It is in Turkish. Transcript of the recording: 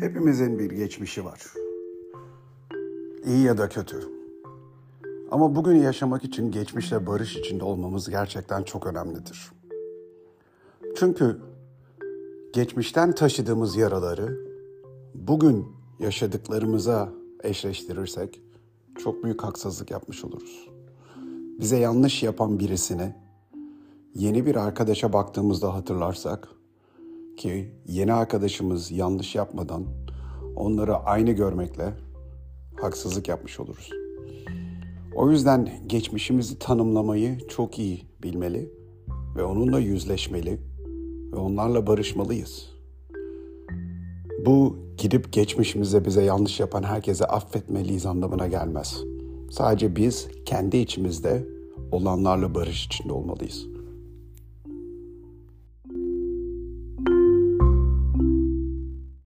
Hepimizin bir geçmişi var. İyi ya da kötü. Ama bugün yaşamak için geçmişle barış içinde olmamız gerçekten çok önemlidir. Çünkü geçmişten taşıdığımız yaraları bugün yaşadıklarımıza eşleştirirsek çok büyük haksızlık yapmış oluruz. Bize yanlış yapan birisini yeni bir arkadaşa baktığımızda hatırlarsak ki yeni arkadaşımız yanlış yapmadan onları aynı görmekle haksızlık yapmış oluruz. O yüzden geçmişimizi tanımlamayı çok iyi bilmeli ve onunla yüzleşmeli ve onlarla barışmalıyız. Bu gidip geçmişimize bize yanlış yapan herkese affetmeliyiz anlamına gelmez. Sadece biz kendi içimizde olanlarla barış içinde olmalıyız.